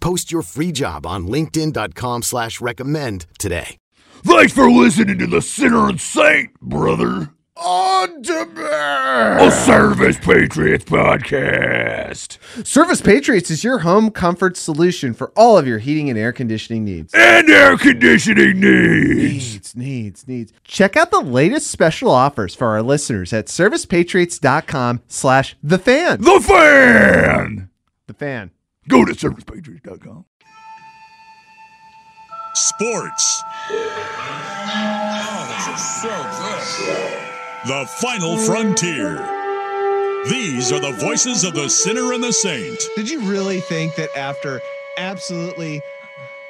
Post your free job on linkedin.com slash recommend today. Thanks for listening to the Sinner and Saint, brother. On demand. A Service Patriots podcast. Service Patriots is your home comfort solution for all of your heating and air conditioning needs. And air conditioning needs. Needs, needs, needs. Check out the latest special offers for our listeners at servicepatriots.com slash the fan. The fan. The fan. Go to servicepatriots.com. Sports. Oh, so The final frontier. These are the voices of the sinner and the saint. Did you really think that after absolutely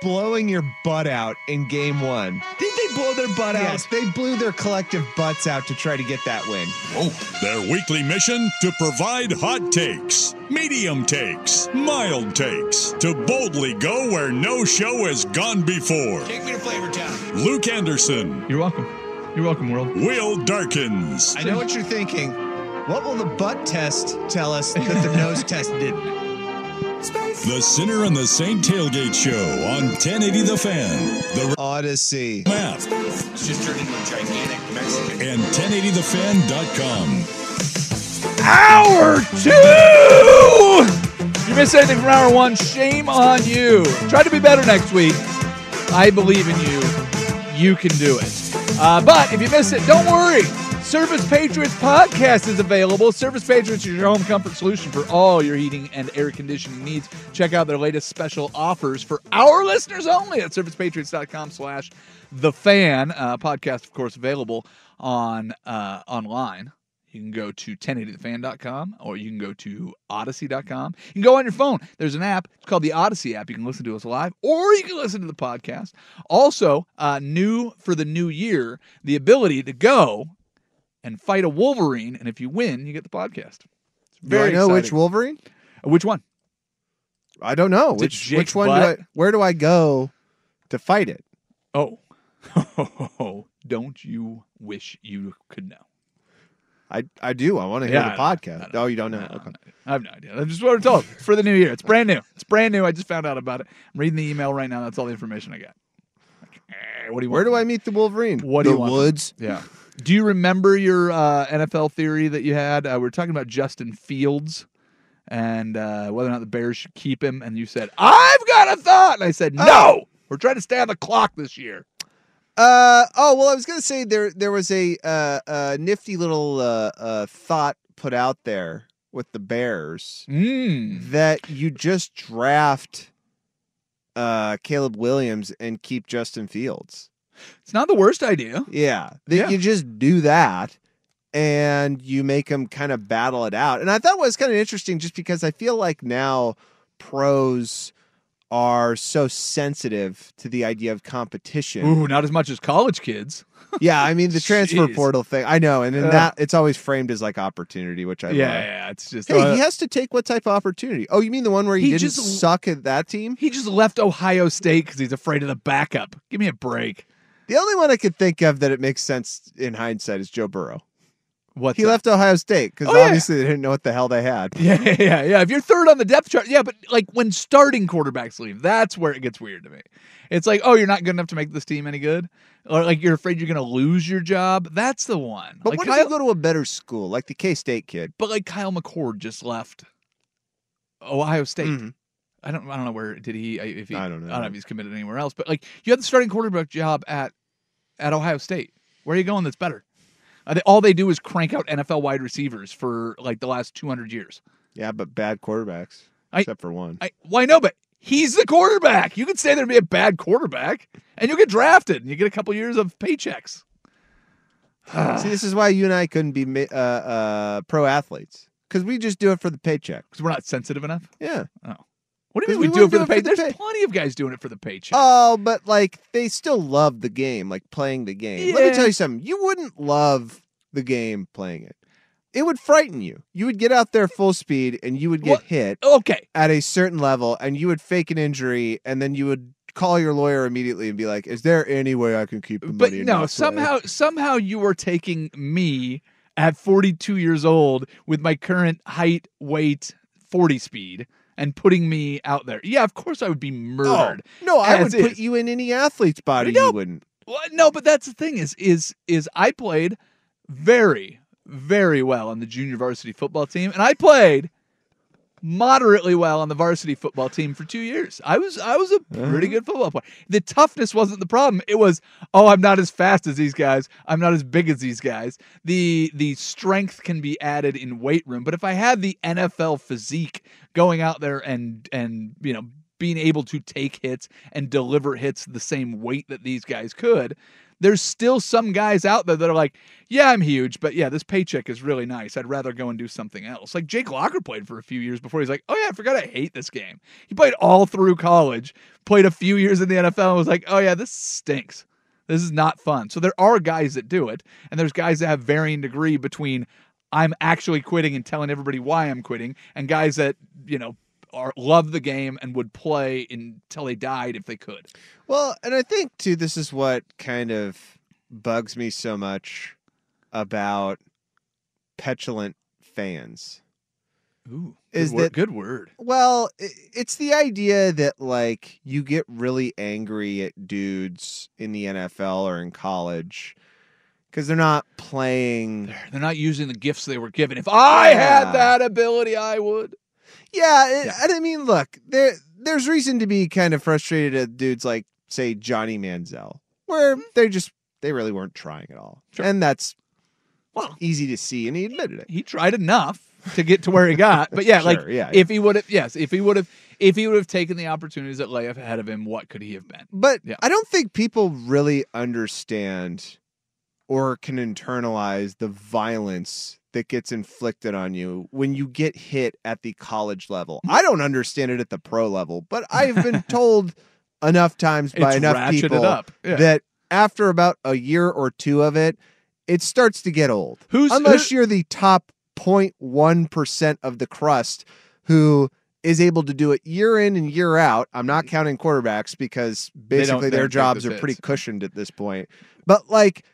blowing your butt out in game one, did they blow their butt out? Yes, they blew their collective butts out to try to get that win. Oh, their weekly mission to provide hot takes, medium takes, mild takes, to boldly go where no show has gone before. Take me to Flavor Town. Luke Anderson, You're welcome. You're welcome, world. Will Darkins, I know what you're thinking. What will the butt test tell us that the nose test didn't? The sinner and the saint tailgate show on 1080 The Fan, the Odyssey. map, It's just turned into a gigantic Mexican. and 1080thefan.com. Hour two! If you missed anything from hour one, shame on you. Try to be better next week. I believe in you. You can do it. Uh, but if you missed it, don't worry. Service Patriots podcast is available. Service Patriots is your home comfort solution for all your heating and air conditioning needs. Check out their latest special offers for our listeners only at servicepatriots.com slash the fan. Uh, podcast, of course, available on uh, online. You can go to 1080thefan.com or you can go to odyssey.com. You can go on your phone. There's an app. It's called the Odyssey app. You can listen to us live or you can listen to the podcast. Also, uh, new for the new year, the ability to go and fight a Wolverine. And if you win, you get the podcast. It's Do I very know which. Wolverine? Uh, Which one? I don't know. Is it Which Jake which one do Butt? I where do I go to fight it? Oh. Don't you wish you could know? I I do. I want to hear Yeah, the I know. podcast. Oh, you don't know. Okay. I have no idea. I just what I'm told. It's for the new year. It's brand new. It's brand new. I just found out about it. I'm reading the email right now. That's all the information I got. Like, eh, What do you Where want? do I meet the Wolverine? What do the you want? woods? Yeah. Do you remember your uh, NFL theory that you had? Uh, we were talking about Justin Fields and uh, whether or not the Bears should keep him. And you said, I've got a thought. And I said, no, Oh. we're trying to stay on the clock this year. Uh oh. Well, I was gonna say there there was a uh, uh nifty little uh, uh thought put out there with the Bears Mm. that you just draft uh Caleb Williams and keep Justin Fields. It's not the worst idea. Yeah, that Yeah. you just do that and you make them kind of battle it out. And I thought it was kind of interesting just because I feel like now pros are so sensitive to the idea of competition. Ooh, not as much as college kids. yeah, I mean the transfer Jeez. portal thing. I know, and then Ugh. that it's always framed as like opportunity, which I yeah, love. yeah, it's just. Hey, uh, he has to take what type of opportunity? Oh, you mean the one where he, He didn't just- suck at that team? he just left Ohio State because he's afraid of the backup. Give me a break. The only one I could think of that it makes sense in hindsight is Joe Burrow. What he that? left Ohio State because Oh, yeah. obviously they didn't know what the hell they had. Yeah, yeah, yeah. If you're third on the depth chart, yeah, but like when starting quarterbacks leave, that's where it gets weird to me. It's like, oh, you're not good enough to make this team any good, or like you're afraid you're going to lose your job. That's the one. But like what Kyle, if you go to a better school, like the K State kid? but like Kyle McCord just left Ohio State. Mhm. I don't, I don't know where did he. If he, I don't know. I don't know if he's committed anywhere else. But like you had the starting quarterback job at at Ohio State? Where are you going that's better? Uh, they, all they do is crank out NFL wide receivers for like the last 200 years. Yeah, but bad quarterbacks, I- except for one. I, why no? But he's the quarterback. You could say there'd be a bad quarterback, and you'll get drafted, and you get a couple years of paychecks. See, this is why you and I couldn't be uh, uh, pro athletes because we just do it for the paycheck. Because we're not sensitive enough. Yeah. What do you mean we, do it for the pay? There's pay- plenty of guys doing it for the paycheck. Oh, but like they still love the game, like playing the game. Let me tell you something. You wouldn't love the game playing it. It would frighten you. You would get out there full speed and you would get What? hit okay. at a certain level and you would fake an injury and then you would call your lawyer immediately and be like, "Is there any way I can keep the But money?" and no, not play?" somehow somehow you were taking me at 42 years old with my current height, weight, 40 speed and putting me out there. Yeah, of course I would be Oh, murdered. no, I would put you in any athlete's body. No. You wouldn't. Well, no, but that's the thing is is is I played very very well on the junior varsity football team and I played moderately well on the varsity football team for 2 years. I was I was a uh-huh. pretty good football player. The toughness wasn't the problem. It was oh, I'm not as fast as these guys. I'm not as big as these guys. The the strength can be added in weight room, but if I had the NFL physique going out there and and you know being able to take hits and deliver hits the same weight that these guys could, there's still some guys out there that are like, yeah, I'm huge, but yeah, this paycheck is really nice. I'd rather go and do something else. Like Jake Locker played for a few years before he's like, oh yeah, I forgot I hate this game. He played all through college, played a few years in the NFL, and was like, oh yeah, this stinks. This is not fun. So there are guys that do it, and there's guys that have varying degree between I'm actually quitting and telling everybody why I'm quitting, and guys that, you know, are love the game and would play until they died if they could. Well, and I think too, this is what kind of bugs me so much about petulant fans. Ooh, Is good word, that- good word? Well, it's the idea that like you get really angry at dudes in the NFL or in college because they're not playing. They're, they're not using the gifts they were given. If I Yeah. had that ability, I would. Yeah, it, and I mean, look, there there's reason to be kind of frustrated at dudes like say Johnny Manziel, where mm-hmm. they just they really weren't trying at all, Sure. and that's Well, easy to see, and he admitted it. he tried enough to get to where he got. But yeah, like yeah, if he would have, yes, if he would have, if he would have taken the opportunities that lay ahead of him, what could he have been? But Yeah. I don't think people really understand or can internalize the violence that gets inflicted on you when you get hit at the college level. Mm. I don't understand it at the pro level, but I've been told enough times by It's enough people up. Yeah. that after about a year or two of it, it starts to get old. Who's Unless who- you're the top 0.1% of the crust who is able to do it year in and year out. I'm not counting quarterbacks because basically their jobs are pretty cushioned at this point. But like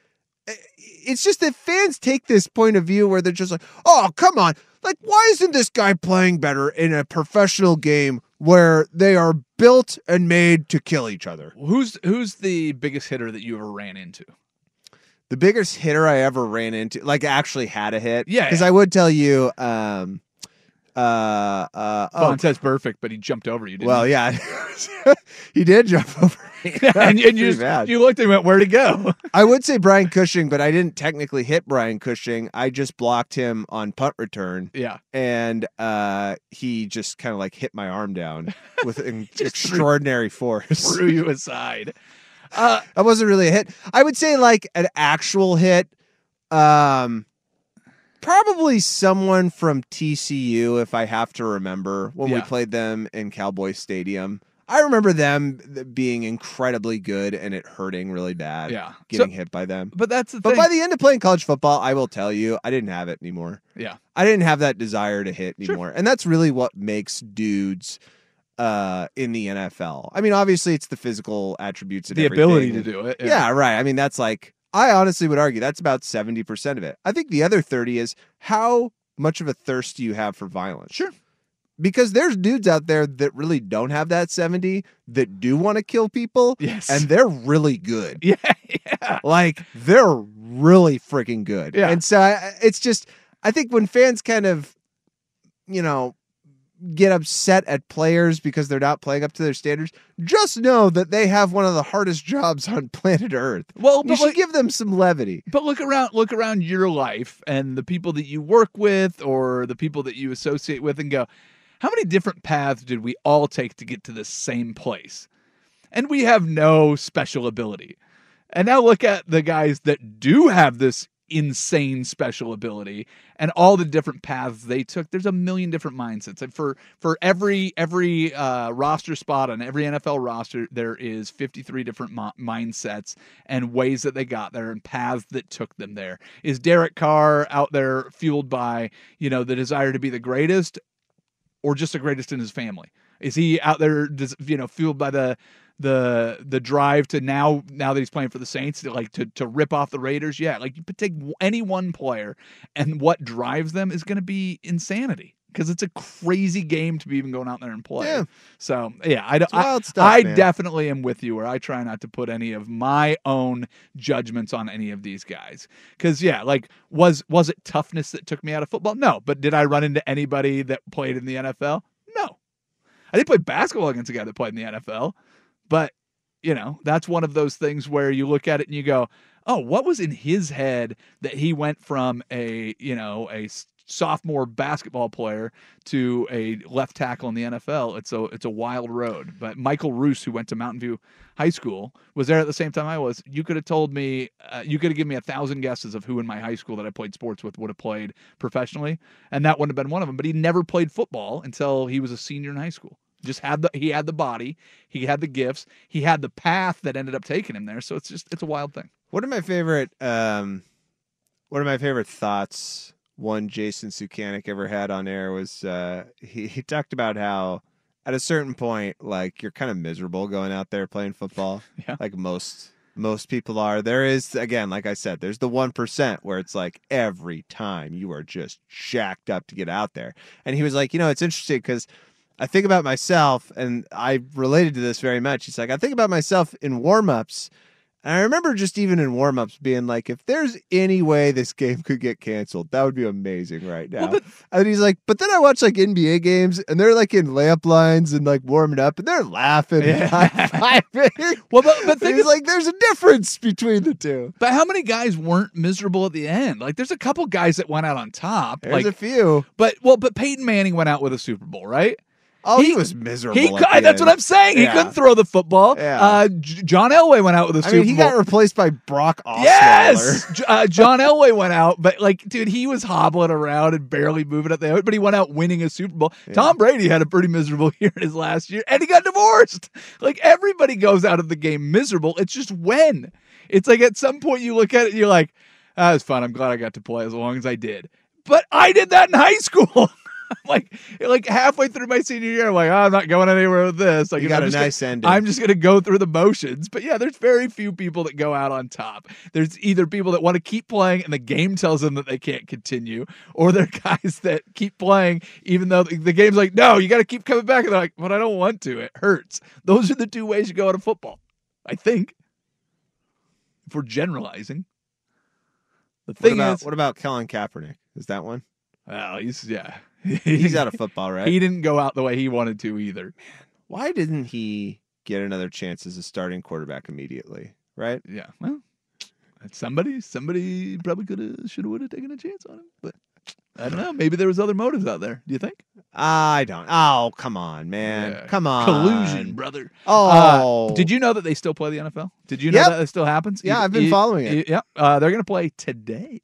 it's just that fans take this point of view where they're just like, "Oh, come on. Like why isn't this guy playing better in a professional game where they are built and made to kill each other?" Who's who's the biggest hitter that you ever ran into? The biggest hitter I ever ran into, like actually had a hit. Yeah, Because yeah. I would tell you, um, uh, uh, oh, says perfect, but he jumped over you. Didn't well, he? yeah, he did jump over me. and, and you just, you looked and went, "Where'd he go?" I would say Brian Cushing, but I didn't technically hit Brian Cushing. I just blocked him on punt return, yeah, and uh, he just kind of like hit my arm down with an Just threw- extraordinary force. threw you aside. Uh, That wasn't really a hit. I would say like an actual hit. Um, probably someone from TCU, if I have to remember when we played them in Cowboy Stadium. I remember them being incredibly good and it hurting really bad. yeah, getting So- hit by them. but that's the But thing. by the end of playing college football, I will tell you, I didn't have it anymore. yeah, I didn't have that desire to hit Sure. anymore. And that's really what makes dudes uh in the NFL. I mean, obviously it's the physical attributes and the ability to do it. Yeah. right. I mean, that's like I honestly would argue that's about 70% of it. I think the other 30 is how much of a thirst do you have for violence? Sure. Because there's dudes out there that really don't have that 70 that do want to kill people Yes. and they're really good. yeah, yeah. Like they're really freaking good. Yeah. And so I, it's just I think when fans kind of you know get upset at players because they're not playing up to their standards, just know that they have one of the hardest jobs on planet Earth. Well, you should like- give them some levity. But look around look around your life and the people that you work with or the people that you associate with and go, how many different paths did we all take to get to the same place? And we have no special ability. And now look at the guys that do have this insane special ability and all the different paths they took. There's a million different mindsets. And for for every every uh, roster spot on every nfl roster there is 53 different mi- mindsets and ways that they got there and paths that took them there. Is derek carr out there fueled by you know the desire to be the greatest or just the greatest in his family? Is he out there you know fueled by the the the drive to now now that he's playing for the Saints to like to to rip off the Raiders. Yeah, like you could take any one player and what drives them is going to be insanity because it's a crazy game to be even going out there and play. Yeah. So yeah, I. It's I, stuff, I definitely am with you where I try not to put any of my own judgments on any of these guys because yeah, like was was it toughness that took me out of football? No, but did I run into anybody that played in the NFL? No. I didn't play basketball against a guy that played in the NFL, but you know, that's one of those things where you look at it and you go, "Oh, what was in his head that he went from a, you know, a sophomore basketball player to a left tackle in the NFL?" It's a it's a wild road. But Michael Roos, who went to Mountain View High School, was there at the same time I was. You could have told me, uh, you could have given me a thousand guesses of who in my high school that I played sports with would have played professionally, and that wouldn't have been one of them. But he never played football until he was a senior in high school. Just had the he had the body, he had the gifts, he had the path that ended up taking him there. So it's just it's a wild thing. One of my favorite, um, one of my favorite thoughts one Jason Sukanik ever had on air was uh, he he talked about how at a certain point, like you're kind of miserable going out there playing football, Yeah. like most most people are. There is again, like I said, there's the one percent where it's like every time you are just jacked up to get out there. And he was like, you know, it's interesting because I think about myself, and I related to this very much. He's like, I think about myself in warm ups. And I remember just even in warm ups being like, if there's any way this game could get canceled, that would be amazing right now. but- and he's like, but then I watch like NBA games and they're like in layup lines and like warming up and they're laughing Yeah. Well, but but And think he's of- like, there's a difference between the two. but how many guys weren't miserable at the end? Like there's a couple guys that went out on top. There's like a few. but well, but Peyton Manning went out with a Super Bowl, right? Oh, he, He- was miserable. He that's what. I'm saying. He couldn't throw the football. Yeah. Uh, J- John Elway went out with a I Super mean, he Bowl. got replaced by Brock Osweiler. Yes, J- uh, John Elway went out, but like, dude, he was hobbling around and barely moving at the. But he went out winning a Super Bowl. Tom Brady had a pretty miserable year in his last year, and he got divorced. Like everybody goes out of the game miserable. It's just when. It's like at some point you look at it, and you're like, "That was fun. I'm glad I got to play as long as I did." But I did that in high school. Like, like halfway through my senior year, I'm like, "Oh, I'm not going anywhere with this. Like, You got I'm a just gonna- nice ending. I'm just going to go through the motions. But yeah, there's very few people that go out on top. There's either people that want to keep playing and the game tells them that they can't continue, or they're guys that keep playing even though the, the game's like, no, you got to keep coming back. And they're like, but I don't want to. It hurts. Those are the two ways you go out of football, I think. If we're generalizing. The What thing about, is, what about Colin Kaepernick? Is that one? well, he's, yeah. He's out of football, right? He didn't go out the way he wanted to either. Why didn't he get another chance as a starting quarterback immediately? Right? Yeah. Well, somebody, somebody probably could have, should have, would have taken a chance on him. But I don't know. Maybe there was other motives out there. Do you think? I don't. Oh, come on, man. Yeah. Come on. Collusion, brother. Oh. Uh, did you know that they still play the NFL? Did you know Yep. that it still happens? Yeah, You- I've been you- following it. Yep. Uh, they're going to play today.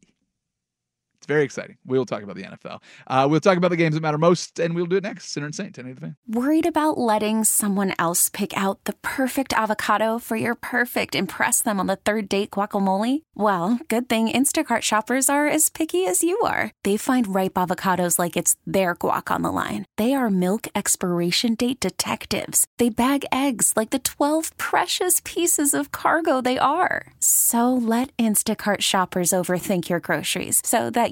It's very exciting. We'll talk about the NFL. Uh, we'll talk about the games that matter most, and we'll do it next. Sinner and Saint, 10 the fan. Worried about letting someone else pick out the perfect avocado for your perfect impress them on the third date guacamole? Well, good thing Instacart shoppers are as picky as you are. They find ripe avocados like it's their guac on the line. They are milk expiration date detectives. They bag eggs like the 12 precious pieces of cargo they are. So let Instacart shoppers overthink your groceries so that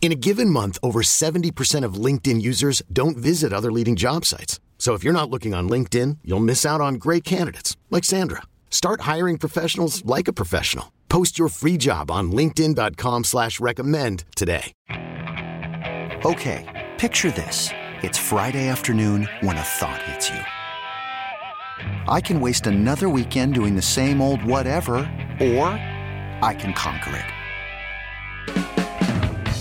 In a given month, over 70% of LinkedIn users don't visit other leading job sites. So if you're not looking on LinkedIn, you'll miss out on great candidates like Sandra. Start hiring professionals like a professional. Post your free job on LinkedIn.com slash recommend today. Okay, picture this. It's Friday afternoon when a thought hits you. I can waste another weekend doing the same old whatever, or I can conquer it.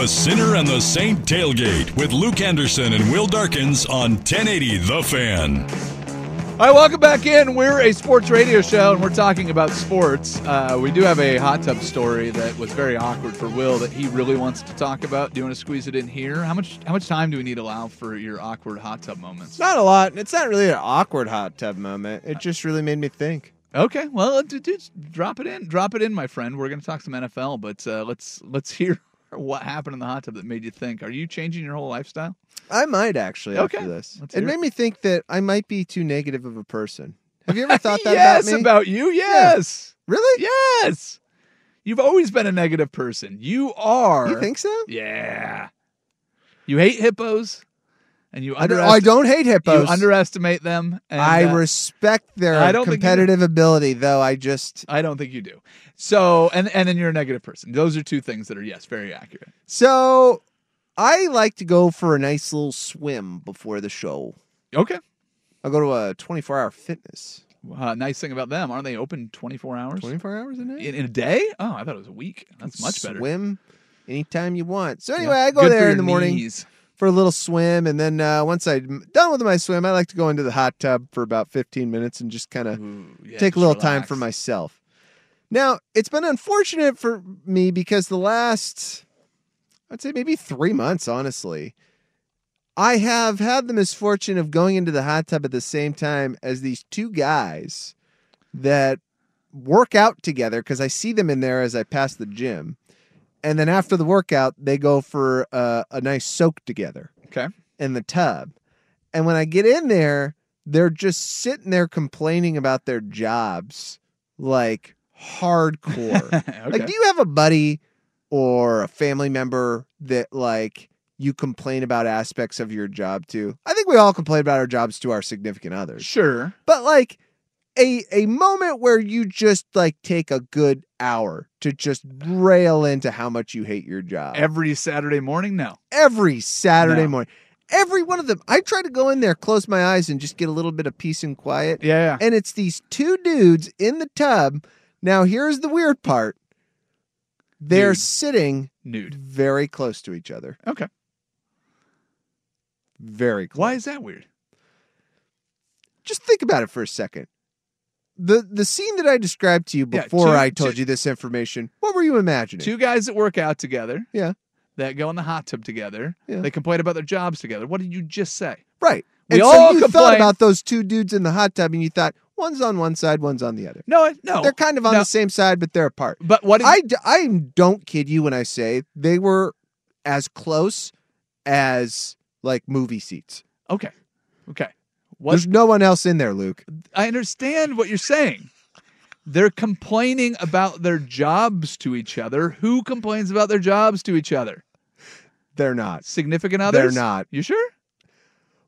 The Sinner and the Saint Tailgate with Luke Anderson and Will Darkins on 1080 The Fan. All right, welcome back in. We're a sports radio show, and we're talking about sports. Uh, we do have a hot tub story that was very awkward for Will that he really wants to talk about. Do you want to squeeze it in here? How much how much time do we need to allow for your awkward hot tub moments? Not a lot. It's not really an awkward hot tub moment. It just really made me think. Okay, well, d- d- drop it in, drop it in, my friend. We're going to talk some NFL, but uh, let's let's hear what happened in the hot tub that made you think. Are you changing your whole lifestyle? I might actually Okay, after this. let's It made it. me think that I might be too negative of a person. Have you ever thought that yes, about me? about you. Yes, really? yes. You've always been a negative person. You are. You think so? Yeah. You hate hippos, and you I don't, I don't hate hippos. You underestimate them. And, I uh, respect their I don't think you do. competitive ability, though. I just I don't think you do. So, and and then you're a negative person. Those are two things that are yes, very accurate. so I like to go for a nice little swim before the show. Okay. I'll go to a 24 hour fitness. Uh, nice thing about them, aren't they open 24 hours 24 hours a day? in, in a day? Oh, I thought it was a week. That's much better. Swim anytime you want. So Yeah. anyway, I go Good there in the morning knees. For a little swim, and then uh, once I'm done with my swim, I like to go into the hot tub for about 15 minutes and just kind of yeah, take a little time for myself. Now, it's been unfortunate for me because the last, I'd say maybe three months, honestly, I have had the misfortune of going into the hot tub at the same time as these two guys that work out together because I see them in there as I pass the gym. And then after the workout, they go for uh, a nice soak together Okay. in the tub. And when I get in there, they're just sitting there complaining about their jobs like hardcore. okay. Like, do you have a buddy or a family member that like you complain about aspects of your job to? I think we all complain about our jobs to our significant others. sure. But like a a moment where you just like take a good hour to just rail into how much you hate your job Every Saturday morning? No. every Saturday No. morning. Every one of them. I try to go in there, close my eyes, and just get a little bit of peace and quiet. Yeah. And it's these two dudes in the tub. Now, here's the weird part they're Nude. sitting Nude. very close to each other. Okay. Very close. Why is that weird? Just think about it for a second. The the scene that I described to you Yeah, before two- I told two- you this information, what were you imagining? Two guys that work out together. Yeah. That go in the hot tub together. Yeah. They complain about their jobs together. What did you just say? Right. We and all so you complain- thought about those two dudes in the hot tub and you thought one's on one side, one's on the other. No, no. They're kind of on no. the same side, but they're apart. But what did I, d- I don't kid you when I say they were as close as like movie seats. Okay. Okay. What There's no one else in there, Luke. I understand what you're saying. They're complaining about their jobs to each other. Who complains about their jobs to each other? They're not. Significant others? They're not. You sure?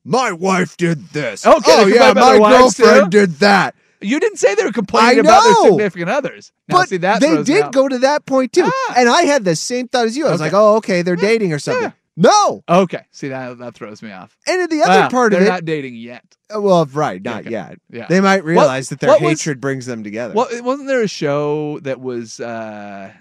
My wife did this. Okay, oh yeah, my girlfriend did that. You didn't say they were complaining about their significant others. Now, but see, that they did off. go to that point too, Ah. and I had the same thought as you. I was Okay. like, "Oh, okay, they're dating or something." yeah. No, Okay, see that that throws me off. and the other Wow, part of it, they're not dating yet. uh, well, right, not Okay. yet. Yeah. They might realize that their what was- hatred brings them together. Well, wasn't there a show that was uh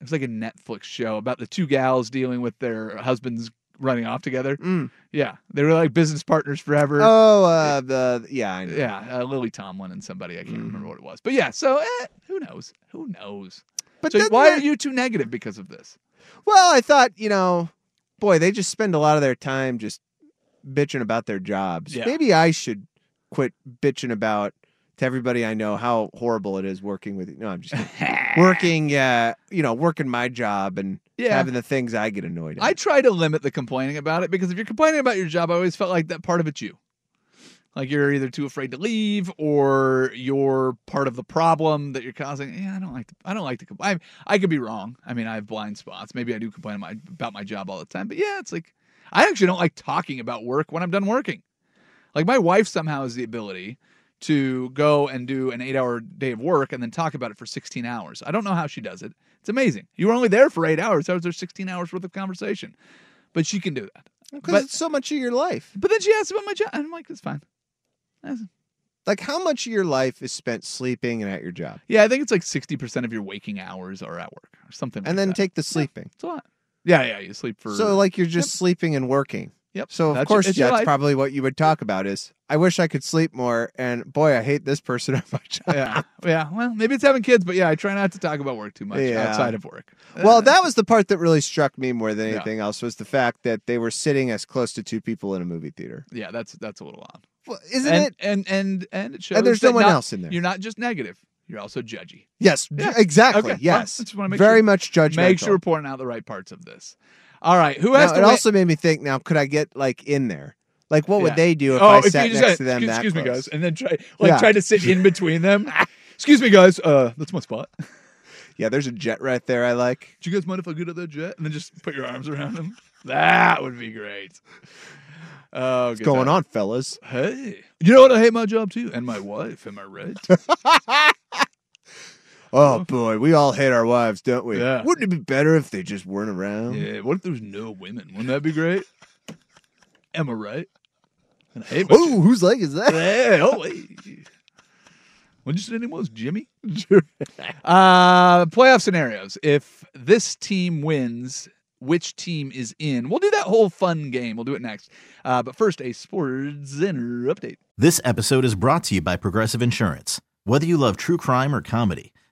it was like a Netflix show about the two gals dealing with their husbands running off together? Mm. Yeah, they were like business partners forever. Oh, uh, the yeah, I know. yeah, uh, Lily Tomlin and somebody I can't remember what it was, but yeah. So eh, who knows? Who knows? But so why that- are you too negative because of this? Well, I thought you know, boy, they just spend a lot of their time just bitching about their jobs. Yeah. Maybe I should quit bitching about to everybody I know how horrible it is working with. You. No, I'm just working. Uh, you know, working my job and Yeah. having the things I get annoyed at. I try to limit the complaining about it because if you're complaining about your job, I always felt like that part of it's you. Like you're either too afraid to leave or you're part of the problem that you're causing. Yeah, I don't like to, I don't like to complain. I, I could be wrong. I mean, I have blind spots. Maybe I do complain about my, about my job all the time. But yeah, it's like I actually don't like talking about work when I'm done working. Like my wife somehow has the ability to go and do an eight hour day of work and then talk about it for 16 hours. I don't know how she does it. It's amazing. You were only there for eight hours. How was there 16 hours worth of conversation? But she can do that. because it's so much of your life. But then she asked about my job. And I'm like, it's fine. That's- Like how much of your life is spent sleeping and at your job, Yeah, I think it's like 60% of your waking hours are at work or something like and then that. take the sleeping. It's a lot. Yeah, yeah, you sleep for. So like you're just sleeping and working. Yep. So of That's course your that's life. probably what you would talk about is I wish I could sleep more and boy I hate this person on my job. yeah, yeah. Well, maybe it's having kids, but yeah, I try not to talk about work too much Yeah. outside of work. Well, uh, that was the part that really struck me more than Yeah. anything else was the fact that they were sitting as close to two people in a movie theater. Yeah, that's that's a little odd. Well, isn't and, it? And and and it shows. And there's no one not- else in there. You're not just negative. You're also judgy. Yes, Yeah. exactly. Okay, well, Yes, make very sure- much judgmental. Make sure we're pointing out the right parts of this. All right, who Now, has it to win? also made me think. Now, could I get like in there? Like, what would Yeah. they do if oh, I if sat next got- to them? Excuse, that excuse me, guys, and then try like Yeah. try to sit in between them. excuse me, guys. Uh, that's my spot. Yeah, there's a jet right there. I like. Do you guys mind if I get at the jet and then just put your arms around them? That would be great. Oh, What's going on, fellas? Hey, you know what? I hate my job too, and my wife. Am I right? Oh boy, we all hate our wives, don't we? Yeah. Wouldn't it be better if they just weren't around? yeah. What if there's no women? Wouldn't that be great? Am I right? And I hate my Oh, whose leg is that? Hey, oh, hey. What did you say your name was? Jimmy? uh, playoff scenarios. If this team wins, which team is in? We'll do that whole fun game. We'll do it next. Uh, but first, a sports center update. This episode is brought to you by Progressive Insurance. Whether you love true crime or comedy,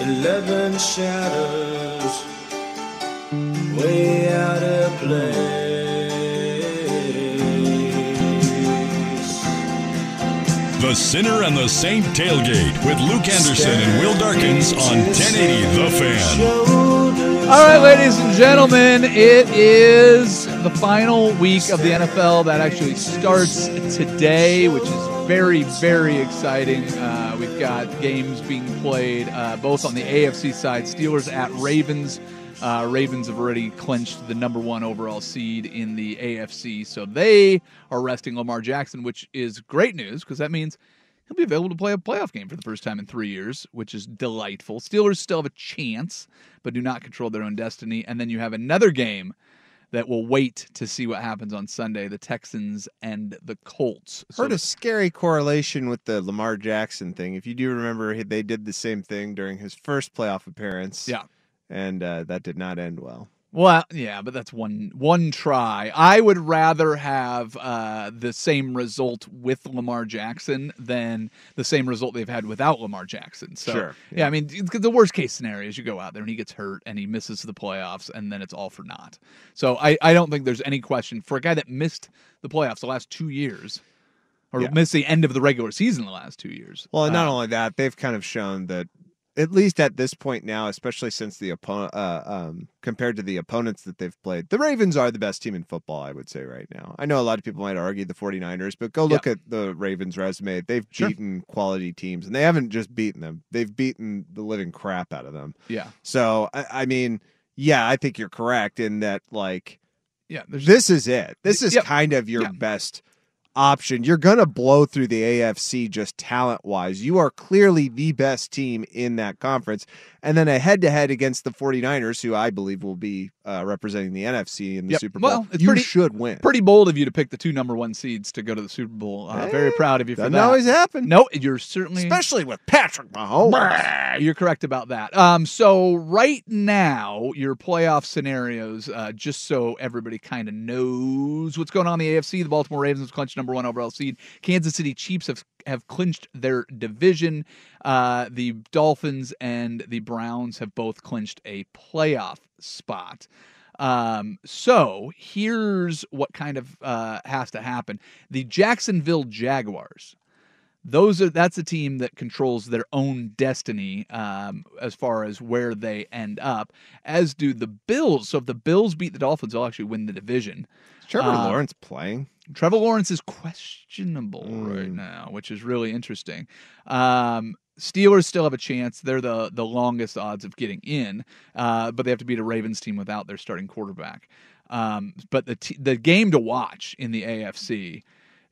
Eleven shadows, way out of place. The Sinner and the Saint tailgate with Luke Anderson and Will Darkins on 1080 The Fan. All right, ladies and gentlemen, it is the final week of the NFL that actually starts today, which is very, very exciting. Uh, we've got games being played uh, both on the AFC side, Steelers at Ravens. Uh, Ravens have already clinched the number one overall seed in the AFC, so they are resting Lamar Jackson, which is great news because that means He'll be available to play a playoff game for the first time in three years, which is delightful. Steelers still have a chance, but do not control their own destiny. And then you have another game that will wait to see what happens on Sunday the Texans and the Colts. Heard a scary correlation with the Lamar Jackson thing. If you do remember, they did the same thing during his first playoff appearance. Yeah. And uh, that did not end well. Well, yeah, but that's one one try. I would rather have uh, the same result with Lamar Jackson than the same result they've had without Lamar Jackson. So, Sure, yeah, I mean, the worst case scenario is you go out there and he gets hurt and he misses the playoffs, and then it's all for naught. So, I, I don't think there's any question for a guy that missed the playoffs the last two years, or Yeah. missed the end of the regular season the last two years. Well, and not Uh, only that, they've kind of shown that, at least at this point now, especially since the opponent, uh, um, compared to the opponents that they've played, the Ravens are the best team in football, I would say, right now. I know a lot of people might argue the 49ers, but go look at the Ravens' resume. They've Sure. beaten quality teams, and they haven't just beaten them, they've beaten the living crap out of them. yeah, So, I, I mean, yeah, I think you're correct in that, like, yeah. There's this is it. This is Yep. kind of your Yeah. best option. You're going to blow through the AFC just talent wise. You are clearly the best team in that conference. And then a head to head against the 49ers, who I believe will be uh, representing the NFC in the Yep. Super Bowl. Well, you pretty- should win. Pretty bold of you to pick the two number one seeds to go to the Super Bowl. Uh, very proud of you for Doesn't that. always happen. No, you're certainly Especially with Patrick Mahomes. You're correct about that. Um, so right now, your playoff scenarios, uh, just so everybody kind of knows what's going on in the AFC, the Baltimore Ravens have clinched number one overall seed. Kansas City Chiefs have have clinched their division. Uh, the Dolphins and the Browns have both clinched a playoff spot. Um, so here's what kind of uh, has to happen: the Jacksonville Jaguars those are that's a team that controls their own destiny um, as far as where they end up as do the bills so if the bills beat the dolphins they'll actually win the division Is Trevor Uh, Lawrence playing? trevor lawrence is questionable Mm. right now which is really interesting um, Steelers still have a chance. They're the the longest odds of getting in, uh, but they have to beat a Ravens team without their starting quarterback. Um, but the t- the game to watch in the AFC,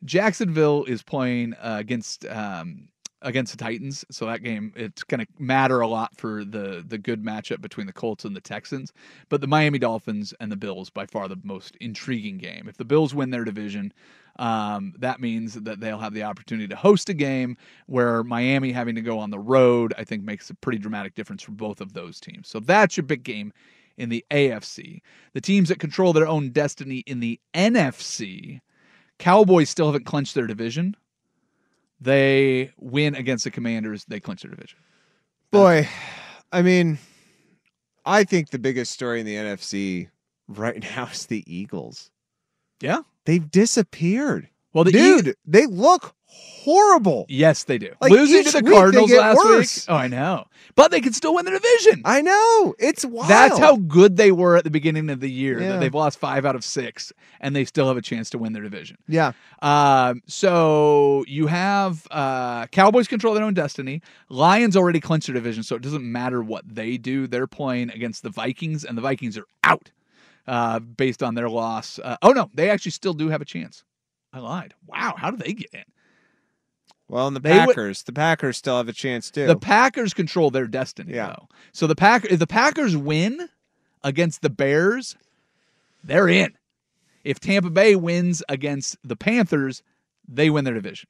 Jacksonville is playing uh, against um, against the Titans, so that game it's going to matter a lot for the the good matchup between the Colts and the Texans. But the Miami Dolphins and the Bills by far the most intriguing game. If the Bills win their division, um, that means that they'll have the opportunity to host a game where Miami having to go on the road, I think, makes a pretty dramatic difference for both of those teams. So that's your big game in the AFC. The teams that control their own destiny in the NFC, Cowboys still haven't clinched their division. They win against the Commanders, they clinch their division. Boy, I mean, I think the biggest story in the NFC right now is the Eagles. Yeah. They've disappeared. Well, the dude, Eag- they look horrible. Yes, they do. Like, Losing to the Cardinals last worse. week. Oh, I know. But they can still win the division. I know. It's wild. That's how good they were at the beginning of the year. Yeah. That they've lost five out of six, and they still have a chance to win their division. Yeah. Um, so you have uh, Cowboys control their own destiny. Lions already clinched their division, so it doesn't matter what they do. They're playing against the Vikings, and the Vikings are out uh, based on their loss. Uh, oh no, they actually still do have a chance. I lied. Wow, how did they get in? Well, and the They would- Packers, the Packers still have a chance too. The Packers control their destiny, Yeah. though. So the Pack if the Packers win against the Bears, they're in. If Tampa Bay wins against the Panthers, they win their division.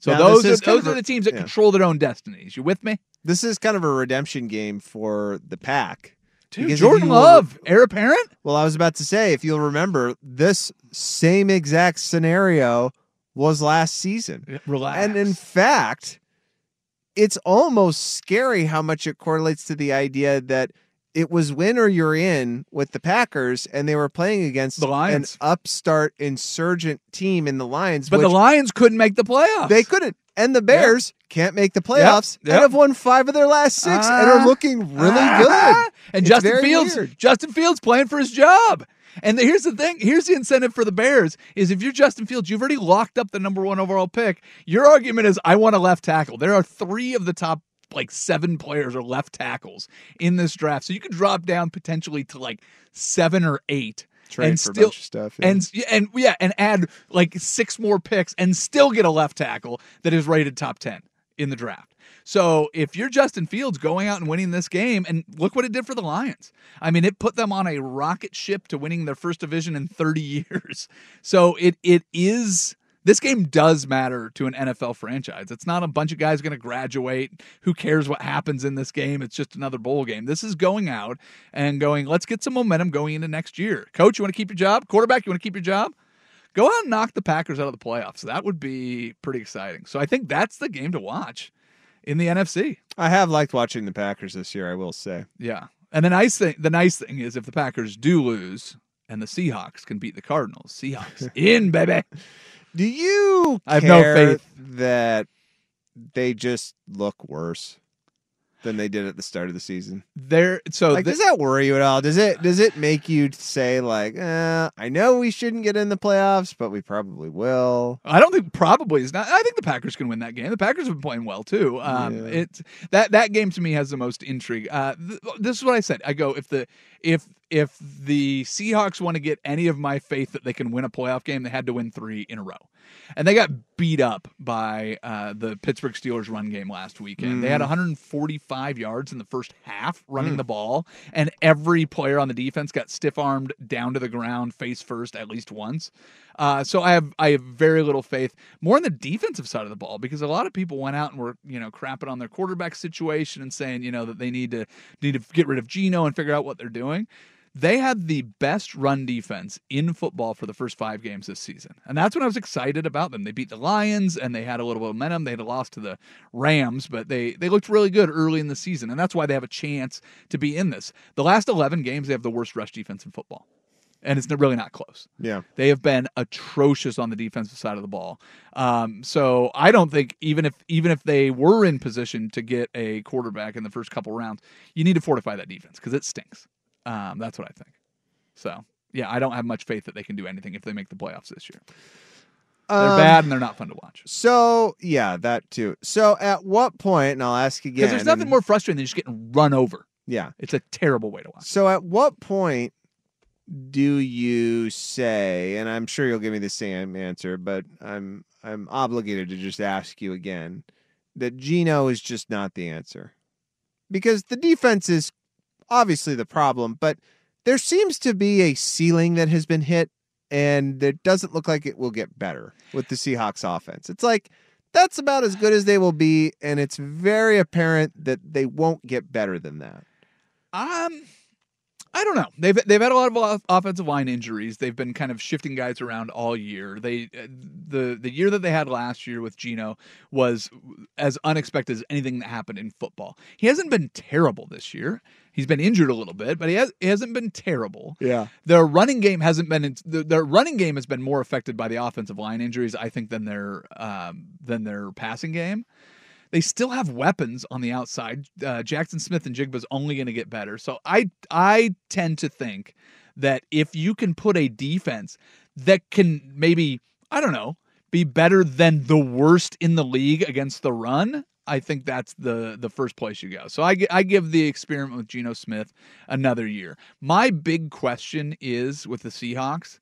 So Now, those are is those are the teams that yeah. control their own destinies. You with me? this is kind of a redemption game for the Pack. Dude, Jordan Love, heir apparent? Well, I was about to say, if you'll remember, this same exact scenario was last season. Relax. And in fact, it's almost scary how much it correlates to the idea that it was win or you're in with the Packers, and they were playing against The Lions. an upstart insurgent team in the Lions. but the Lions couldn't make the playoffs. they couldn't. And the Bears can't make the playoffs yep. and have won five of their last six and are Ah. looking really Ah. good. And It's Justin Fields, weird. Justin Fields playing for his job. And here's the thing: here's the incentive for the Bears is if you're Justin Fields, you've already locked up the number one overall pick. Your argument is, I want a left tackle. There are three of the top like seven players are left tackles in this draft, so you could drop down potentially to like seven or eight Trade and still stuff, yeah. and and yeah, and add like six more picks and still get a left tackle that is rated top ten in the draft. So if you're Justin Fields going out and winning this game, and look what it did for the Lions. I mean, it put them on a rocket ship to winning their first division in 30 years. So it it is this game does matter to an NFL franchise. It's not a bunch of guys going to graduate. Who cares what happens in this game? It's just another bowl game. This is going out and going, let's get some momentum going into next year. Coach, you want to keep your job? Quarterback, you want to keep your job? Go out and knock the Packers out of the playoffs. That would be pretty exciting. So I think that's the game to watch in the NFC. I have liked watching the Packers this year. I will say. Yeah. And the nice thing the nice thing is if the Packers do lose and the Seahawks can beat the Cardinals, Seahawks in, baby. Do you? I have no faith. that they just look worse than they did at the start of the season. There so like, does that worry you at all? Does it does it make you say like, eh, I know we shouldn't get in the playoffs, but we probably will? I don't think probably is not. I think the Packers can win that game. The Packers have been playing well too. Um, Yeah. It's that that game to me has the most intrigue. Uh, th- this is what I said. I go if the if if the Seahawks want to get any of my faith that they can win a playoff game, they had to win three in a row, and they got beat up by uh, the Pittsburgh Steelers run game last weekend. They had Mhm. 145 yards in the first half running Mm. the ball, and every player on the defense got stiff armed down to the ground face first at least once. Uh, so I have I have very little faith more on the defensive side of the ball because a lot of people went out and were you know crapping on their quarterback situation and saying you know that they need to need to get rid of Geno and figure out what they're doing. They had the best run defense in football for the first five games this season. And that's when I was excited about them. They beat the Lions and they had a little momentum. They had a loss to the Rams, but they, they looked really good early in the season. And that's why they have a chance to be in this. The last 11 games, they have the worst rush defense in football. And it's really not close. Yeah. They have been atrocious on the defensive side of the ball. Um, so I don't think even if even if they were in position to get a quarterback in the first couple rounds, you need to fortify that defense because it stinks. Um, that's what I think. So yeah, I don't have much faith that they can do anything if they make the playoffs this year. They're Um, bad and they're not fun to watch. So yeah, that too. So at what point? And I'll ask again. Because there's nothing and- more frustrating than just getting run over. Yeah. It's a terrible way to watch. So at what point do you say, and I'm sure you'll give me the same answer, but I'm I'm obligated to just ask you again, that Geno is just not the answer. Because the defense is obviously the problem, but there seems to be a ceiling that has been hit and it doesn't look like it will get better with the Seahawks offense. It's like that's about as good as they will be, and it's very apparent that they won't get better than that. Um, I don't know. They've they've had a lot of offensive line injuries. They've been kind of shifting guys around all year. They uh, the the year that they had last year with Geno was as unexpected as anything that happened in football. He hasn't been terrible this year. He's been injured a little bit, but he, has, he hasn't been terrible. Yeah. Their running game hasn't been the, their running game has been more affected by the offensive line injuries, I think, than their um, than their passing game. They still have weapons on the outside. Uh, Jaxon Smith-Njigba's only going to get better. So I I tend to think that if you can put a defense that can maybe I don't know be better than the worst in the league against the run, I think that's the the first place you go. So I, I give the experiment with Geno Smith another year. My big question is with the Seahawks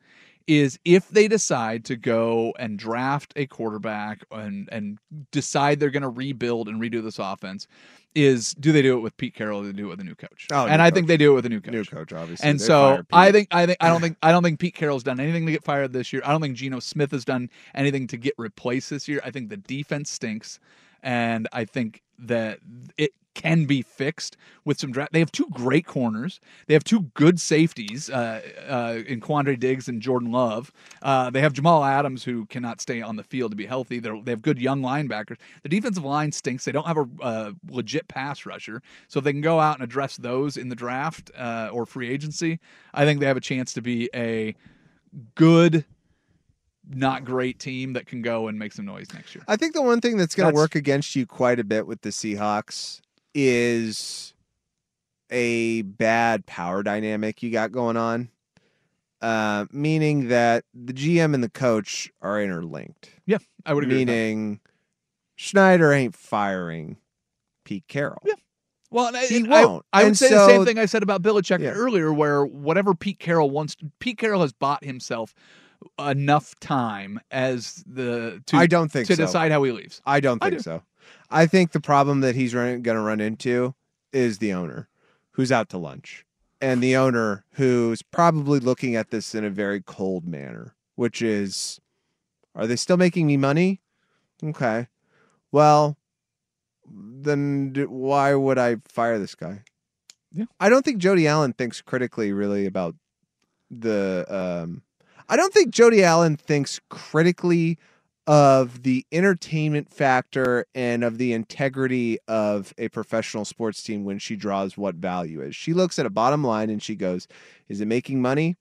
is if they decide to go and draft a quarterback and and decide they're going to rebuild and redo this offense is do they do it with Pete Carroll or do they do it with a new coach? Oh, and new I think they do it with a new coach. New coach, obviously. And They so. I think I think I don't think I don't think Pete Carroll's done anything to get fired this year. I don't think Geno Smith has done anything to get replaced this year. I think the defense stinks, and I think that it can be fixed with some draft. They have two great corners. They have two good safeties uh, uh, in Quandre Diggs and Jordan Love. Uh, they have Jamal Adams who cannot stay on the field to be healthy. They're, they have good young linebackers. The defensive line stinks. They don't have a uh, legit pass rusher. So if they can go out and address those in the draft uh, or free agency, I think they have a chance to be a good, not great team that can go and make some noise next year. I think the one thing that's going to work against you quite a bit with the Seahawks is a bad power dynamic you got going on. Uh, meaning that the GM and the coach are interlinked. Yeah, I would agree with that. Meaning Schneider ain't firing Pete Carroll. Yeah. Well, and I, He and I- won't. I, would And say the same thing I said about Belichick Yeah. earlier, where whatever Pete Carroll wants, Pete Carroll has bought himself enough time as the to I don't think to so. decide how he leaves. I don't I think do. so. I think the problem that he's going to run into is the owner who's out to lunch and the owner who's probably looking at this in a very cold manner, which is, are they still making me money? Okay. Well, then why would I fire this guy? Yeah. I don't think Jody Allen thinks critically really about the um I don't think Jody Allen thinks critically of the entertainment factor and of the integrity of a professional sports team when she draws what value is. She looks at a bottom line and she goes, "Is it making money?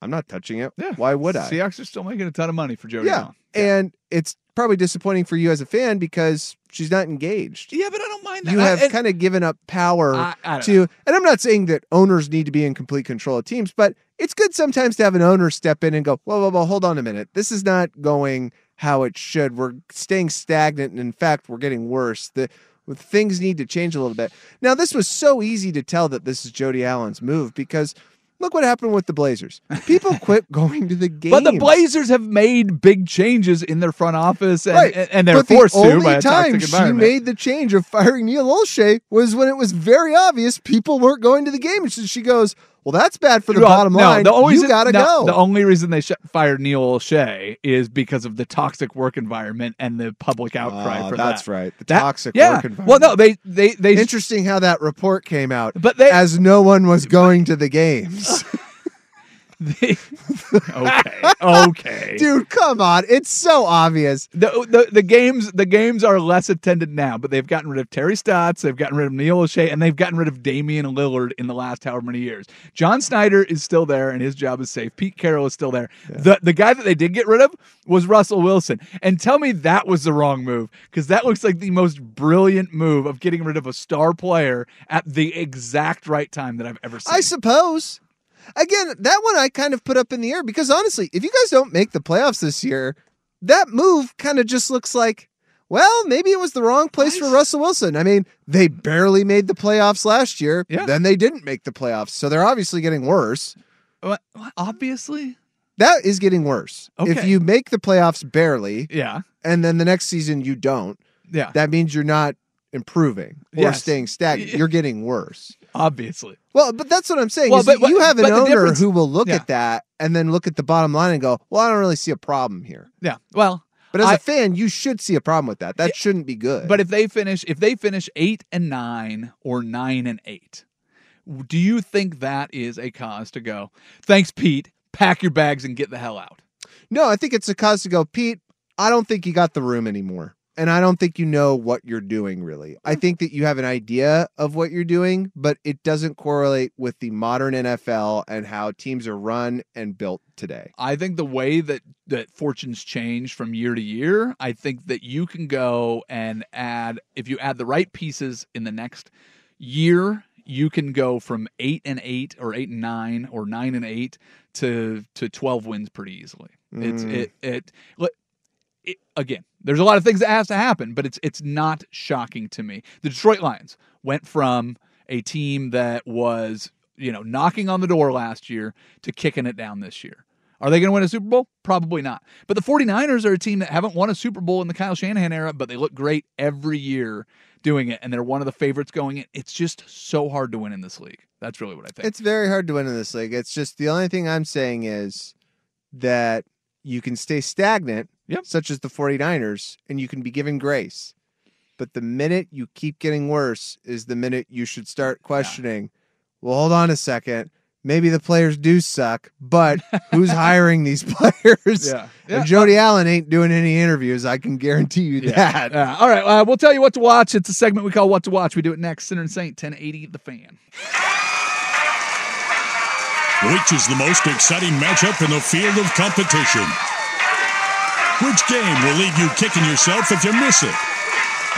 I'm not touching it. Yeah. Why would I?" Seahawks are still making a ton of money for Jody yeah. Allen. And it's probably disappointing for you as a fan because she's not engaged. Yeah, but I don't mind that. You have kind of given up power I- I to, and I'm not saying that owners need to be in complete control of teams, but it's good sometimes to have an owner step in and go, whoa, whoa, whoa, hold on a minute. This is not going how it should. We're staying stagnant. And in fact, we're getting worse. The things need to change a little bit. Now, this was so easy to tell that this is Jody Allen's move because look what happened with the Blazers. People quit going to the game. But the Blazers have made big changes in their front office, and, right. and, and they're but forced the to only by a time she made the change of firing Neil Olshey was when it was very obvious people weren't going to the game. And so she goes, "Well, that's bad for the Well, bottom no, line. the only you reason- got to no, go." The only reason they sh- fired Neil Olshey is because of the toxic work environment and the public outcry Ah, for that's that. right. The That- toxic yeah. work environment. Well, no, they they they Interesting how that report came out. But they- as no one was going to the games. okay, okay. Dude, come on. It's so obvious. The, the the games the games are less attended now, but they've gotten rid of Terry Stotts, they've gotten rid of Neil Olshey, and they've gotten rid of Damian Lillard in the last however many years. John Schneider is still there, and his job is safe. Pete Carroll is still there. The the guy that they did get rid of was Russell Wilson, and tell me that was the wrong move because that looks like the most brilliant move of getting rid of a star player at the exact right time that I've ever seen. I suppose. Again, that one I kind of put up in the air because honestly, if you guys don't make the playoffs this year, that move kind of just looks like, well, maybe it was the wrong place for Russell Wilson. I mean, they barely made the playoffs last year. Yeah. Then they didn't make the playoffs. So they're obviously getting worse. What- what- obviously, That is getting worse. If you make the playoffs barely yeah, and then the next season you don't, yeah, that means you're not improving or Yes. staying stagnant. You're getting worse. Obviously. Well, but that's what I'm saying. Well, but- but- you have an owner who will look yeah. at that and then look at the bottom line and go, "Well, I don't really see a problem here." Yeah, well, But as a I- fan, you should see a problem with that. That shouldn't be good. But if they finish, if they finish eight and nine or nine and eight, do you think that is a cause to go? Thanks, Pete. Pack your bags and get the hell out. no, I think it's a cause to go, Pete. I don't think you got the room anymore. And I don't think you know what you're doing really. I think that you have an idea of what you're doing, but it doesn't correlate with the modern NFL and how teams are run and built today. I think the way that that fortunes change from year to year, I think that you can go and add if you add the right pieces in the next year, you can go from 8 and 8 or 8 and 9 or 9 and 8 to to 12 wins pretty easily. It's Mm. it it, look, it again, there's a lot of things that has to happen, but it's it's not shocking to me. The Detroit Lions went from a team that was, you know, knocking on the door last year to kicking it down this year. Are they going to win a Super Bowl? Probably not. But the 49ers are a team that haven't won a Super Bowl in the Kyle Shanahan era, but they look great every year doing it, and they're one of the favorites going in. It's just so hard to win in this league. That's really what I think. It's very hard to win in this league. It's just the only thing I'm saying is that you can stay stagnant, Yep. such as the 49ers, and you can be given grace. But the minute you keep getting worse is the minute you should start questioning, well, hold on a second. Maybe the players do suck, but who's hiring these players? Yeah. Yeah. And Jody Allen ain't doing any interviews. I can guarantee you that. Yeah. all right. Uh, we'll tell you what to watch. It's a segment we call What to Watch. We do it next. Sinner and Saint, 1080 The Fan. Which is the most exciting matchup in the field of competition? Which game will leave you kicking yourself if you miss it?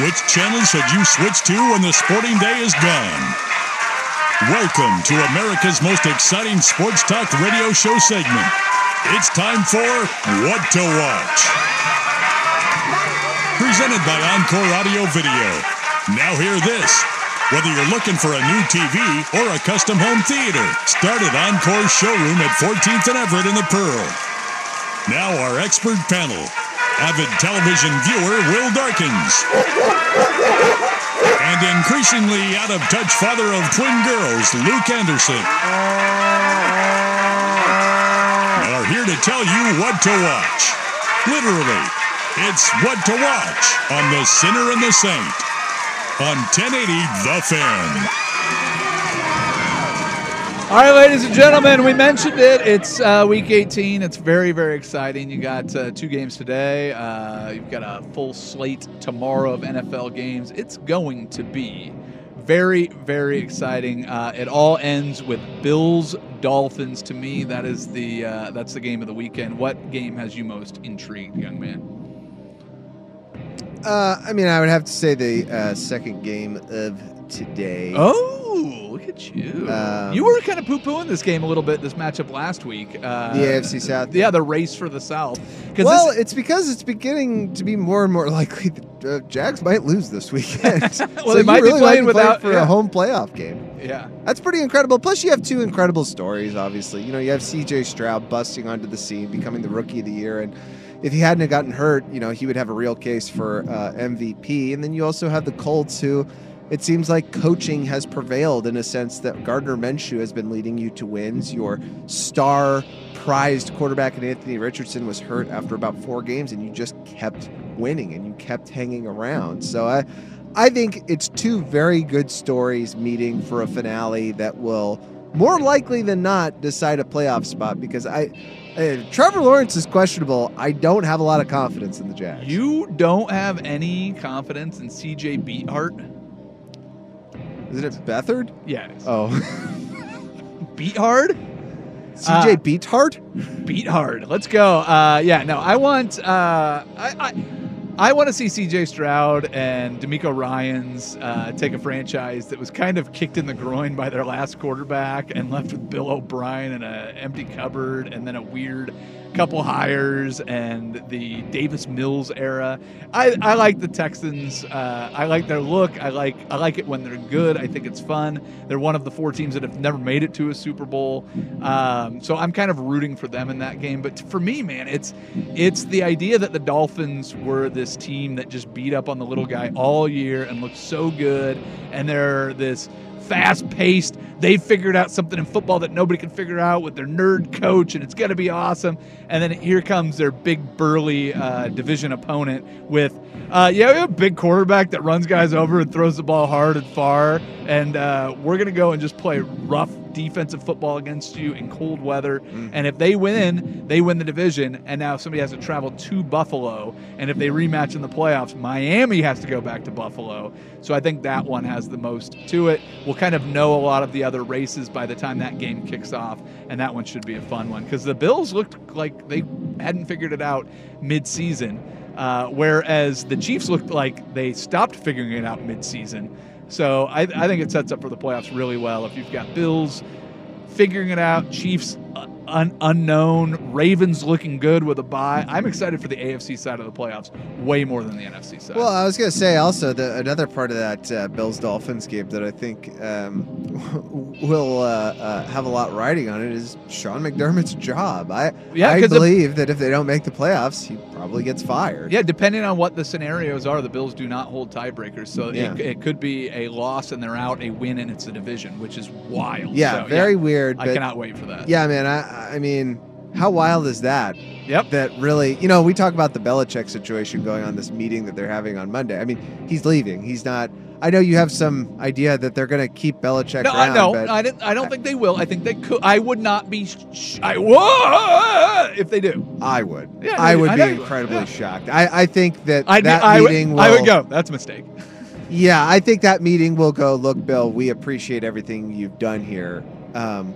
Which channel should you switch to when the sporting day is gone? Welcome to America's most exciting sports talk radio show segment. It's time for What to Watch. Presented by Encore Audio Video. Now hear this Whether you're looking for a new TV or a custom home theater, start at Encore's showroom at 14th and Everett in the Pearl. Now, our expert panel avid television viewer Will Darkins, and increasingly out of touch father of twin girls Luke Anderson are here to tell you what to watch. Literally, it's what to watch on The Sinner and the Saint on 1080 The Fan. All right, ladies and gentlemen, we mentioned it. It's uh, week 18. It's very, very exciting. You got uh, two games today. Uh, you've got a full slate tomorrow of NFL games. It's going to be very, very exciting. Uh, it all ends with Bills Dolphins. To me, that is the uh, that's the game of the weekend. What game has you most intrigued, young man? Uh, I mean, I would have to say the second game of today. Oh, look at you! Um, you were kind of poo-pooing this game a little bit. This matchup last week. Uh, The AFC South? Yeah, the race for the South. Well, this- it's because it's beginning to be more and more likely that uh, Jags might lose this weekend. Well, so they might be really playing be without- for yeah. a home playoff game. yeah. That's pretty incredible. Plus, you have two incredible stories. Obviously, you know you have C.J. Stroud busting onto the scene, becoming the rookie of the year, and if he hadn't gotten hurt, you know he would have a real case for uh, MVP. And then you also have the Colts, who it seems like coaching has prevailed in a sense that Gardner Minshew has been leading you to wins. Your star prized quarterback in Anthony Richardson was hurt after about four games, and you just kept winning and you kept hanging around. So I. I think it's two very good stories meeting for a finale that will more likely than not decide a playoff spot because I uh, Trevor Lawrence is questionable. I don't have a lot of confidence in the Jags. You don't have any confidence in CJ Beathard? Isn't it Bethard? Yeah. it is. Oh. Beathard? CJ Uh, Beathard? Beat hard. Let's go. Uh, yeah, no, I want uh, I, I I want to see CJ Stroud and DeMeco Ryans uh, take a franchise that was kind of kicked in the groin by their last quarterback and left with Bill O'Brien and an empty cupboard and then a weird couple hires and the Davis Mills era. I, I like the Texans. Uh, I like their look. I like I like it when they're good. I think it's fun. They're one of the four teams that have never made it to a Super Bowl. Um, so I'm kind of rooting for them in that game. But for me, man, it's it's the idea that the Dolphins were this team that just beat up on the little guy all year and looked so good, and they're this fast paced. They figured out something in football that nobody can figure out with their nerd coach, and it's going to be awesome. And then here comes their big, burly uh, division opponent with, uh, yeah, we have a big quarterback that runs guys over and throws the ball hard and far. And uh, we're going to go and just play rough defensive football against you in cold weather. And if they win, they win the division. And now somebody has to travel to Buffalo. And if they rematch in the playoffs, Miami has to go back to Buffalo. So I think that one has the most to it. We'll kind of know a lot of the other races by the time that game kicks off. And that one should be a fun one because the Bills looked like they hadn't figured it out mid-season. Uh, whereas the Chiefs looked like they stopped figuring it out mid-season. So I, I think it sets up for the playoffs really well. If you've got Bills figuring it out, Chiefs un- unknown, Ravens looking good with a bye. I'm excited for the AFC side of the playoffs way more than the NFC side. Well, I was going to say also the another part of that uh, Bills Dolphins game that I think um, will uh, uh, have a lot riding on it is Sean McDermott's job. I Yeah, I believe that if they don't make the playoffs, he probably gets fired. Yeah, depending on what the scenarios are, the Bills do not hold tiebreakers. So Yeah. it, it could be a loss and they're out, a win and it's a division, which is wild. Yeah, So, very weird. I cannot wait for that. Yeah, man. I I mean, how wild is that? Yep. That really, you know, we talk about the Belichick situation going on this meeting that they're having on Monday. I mean, he's leaving. He's not. I know you have some idea that they're going to keep Belichick No, around. I no, I didn't. I don't think they will. I think they could. I would not be. Sh- I whoa, if they do. I would. Yeah, I would I be incredibly Yeah. shocked. I, I think that I, that I, would- meeting will. I would go. That's a mistake. Yeah, I think that meeting will go. Look, Bill, we appreciate everything you've done here. Um,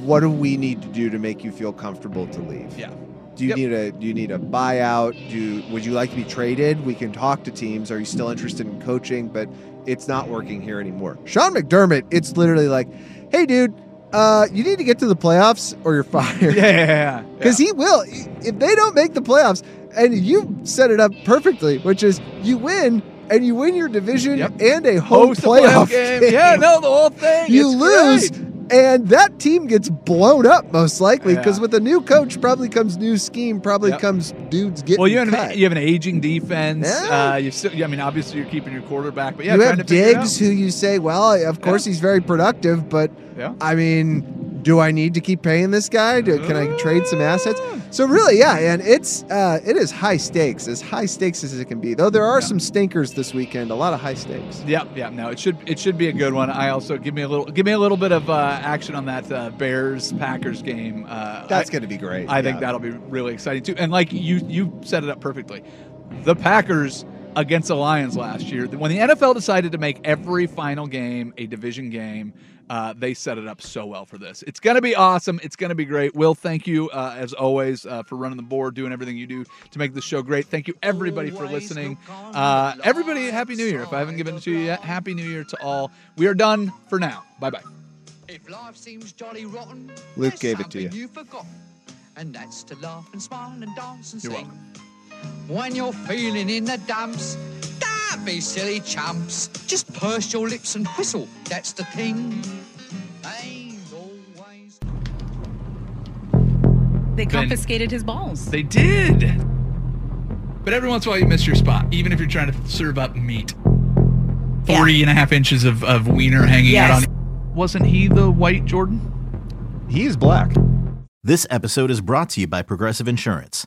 what do we need to do to make you feel comfortable to leave? Yeah. Do you Yep. need a Do you need a buyout? Do Would you like to be traded? We can talk to teams. Are you still interested in coaching? But it's not working here anymore. Sean McDermott, it's literally like, hey, dude, uh, you need to get to the playoffs or you're fired. Yeah, yeah, yeah. Because he will. If they don't make the playoffs, and you set it up perfectly, which is you win, and you win your division and a home Host playoff game. game. Yeah, no, the whole thing. You It's lose, great. And that team gets blown up most likely because Yeah. with a new coach, probably comes new scheme, probably Yep. comes dudes getting Well, you have, cut. an, you have an aging defense. Yeah. Uh, you still, I mean, obviously you're keeping your quarterback, but yeah, you have Diggs, who you say, well, of course he's very productive, but Yeah. I mean, do I need to keep paying this guy? Do, can I trade some assets? So really, yeah, and it's uh, it is high stakes, as high stakes as it can be. Though there are some stinkers this weekend, a lot of high stakes. Yep, yep. No, it should it should be a good one. I also give me a little give me a little bit of uh, action on that uh, Bears Packers game. Uh, That's going to be great. I think that'll be really exciting too. And like you you set it up perfectly. The Packers against the Lions last year, when the NFL decided to make every final game a division game, uh, they set it up so well for this. It's going to be awesome. It's going to be great. Will, thank you uh, as always uh, for running the board, doing everything you do to make this show great. Thank you everybody for listening. Uh, everybody, happy New Year. If I haven't given it to you yet, happy New Year to all. We are done for now. Bye bye. If life seems jolly rotten, Luke there's gave it to you. You've and that's to laugh and smile and dance and You're sing. welcome. When you're feeling in the dumps, don't be silly chumps. Just purse your lips and whistle. That's the thing. Always. They Ben- confiscated his balls. They did. But every once in a while you miss your spot, even if you're trying to serve up meat. Three and a half inches of, of wiener hanging Yes. out on. Wasn't he the white Jordan? He's black. This episode is brought to you by Progressive Insurance.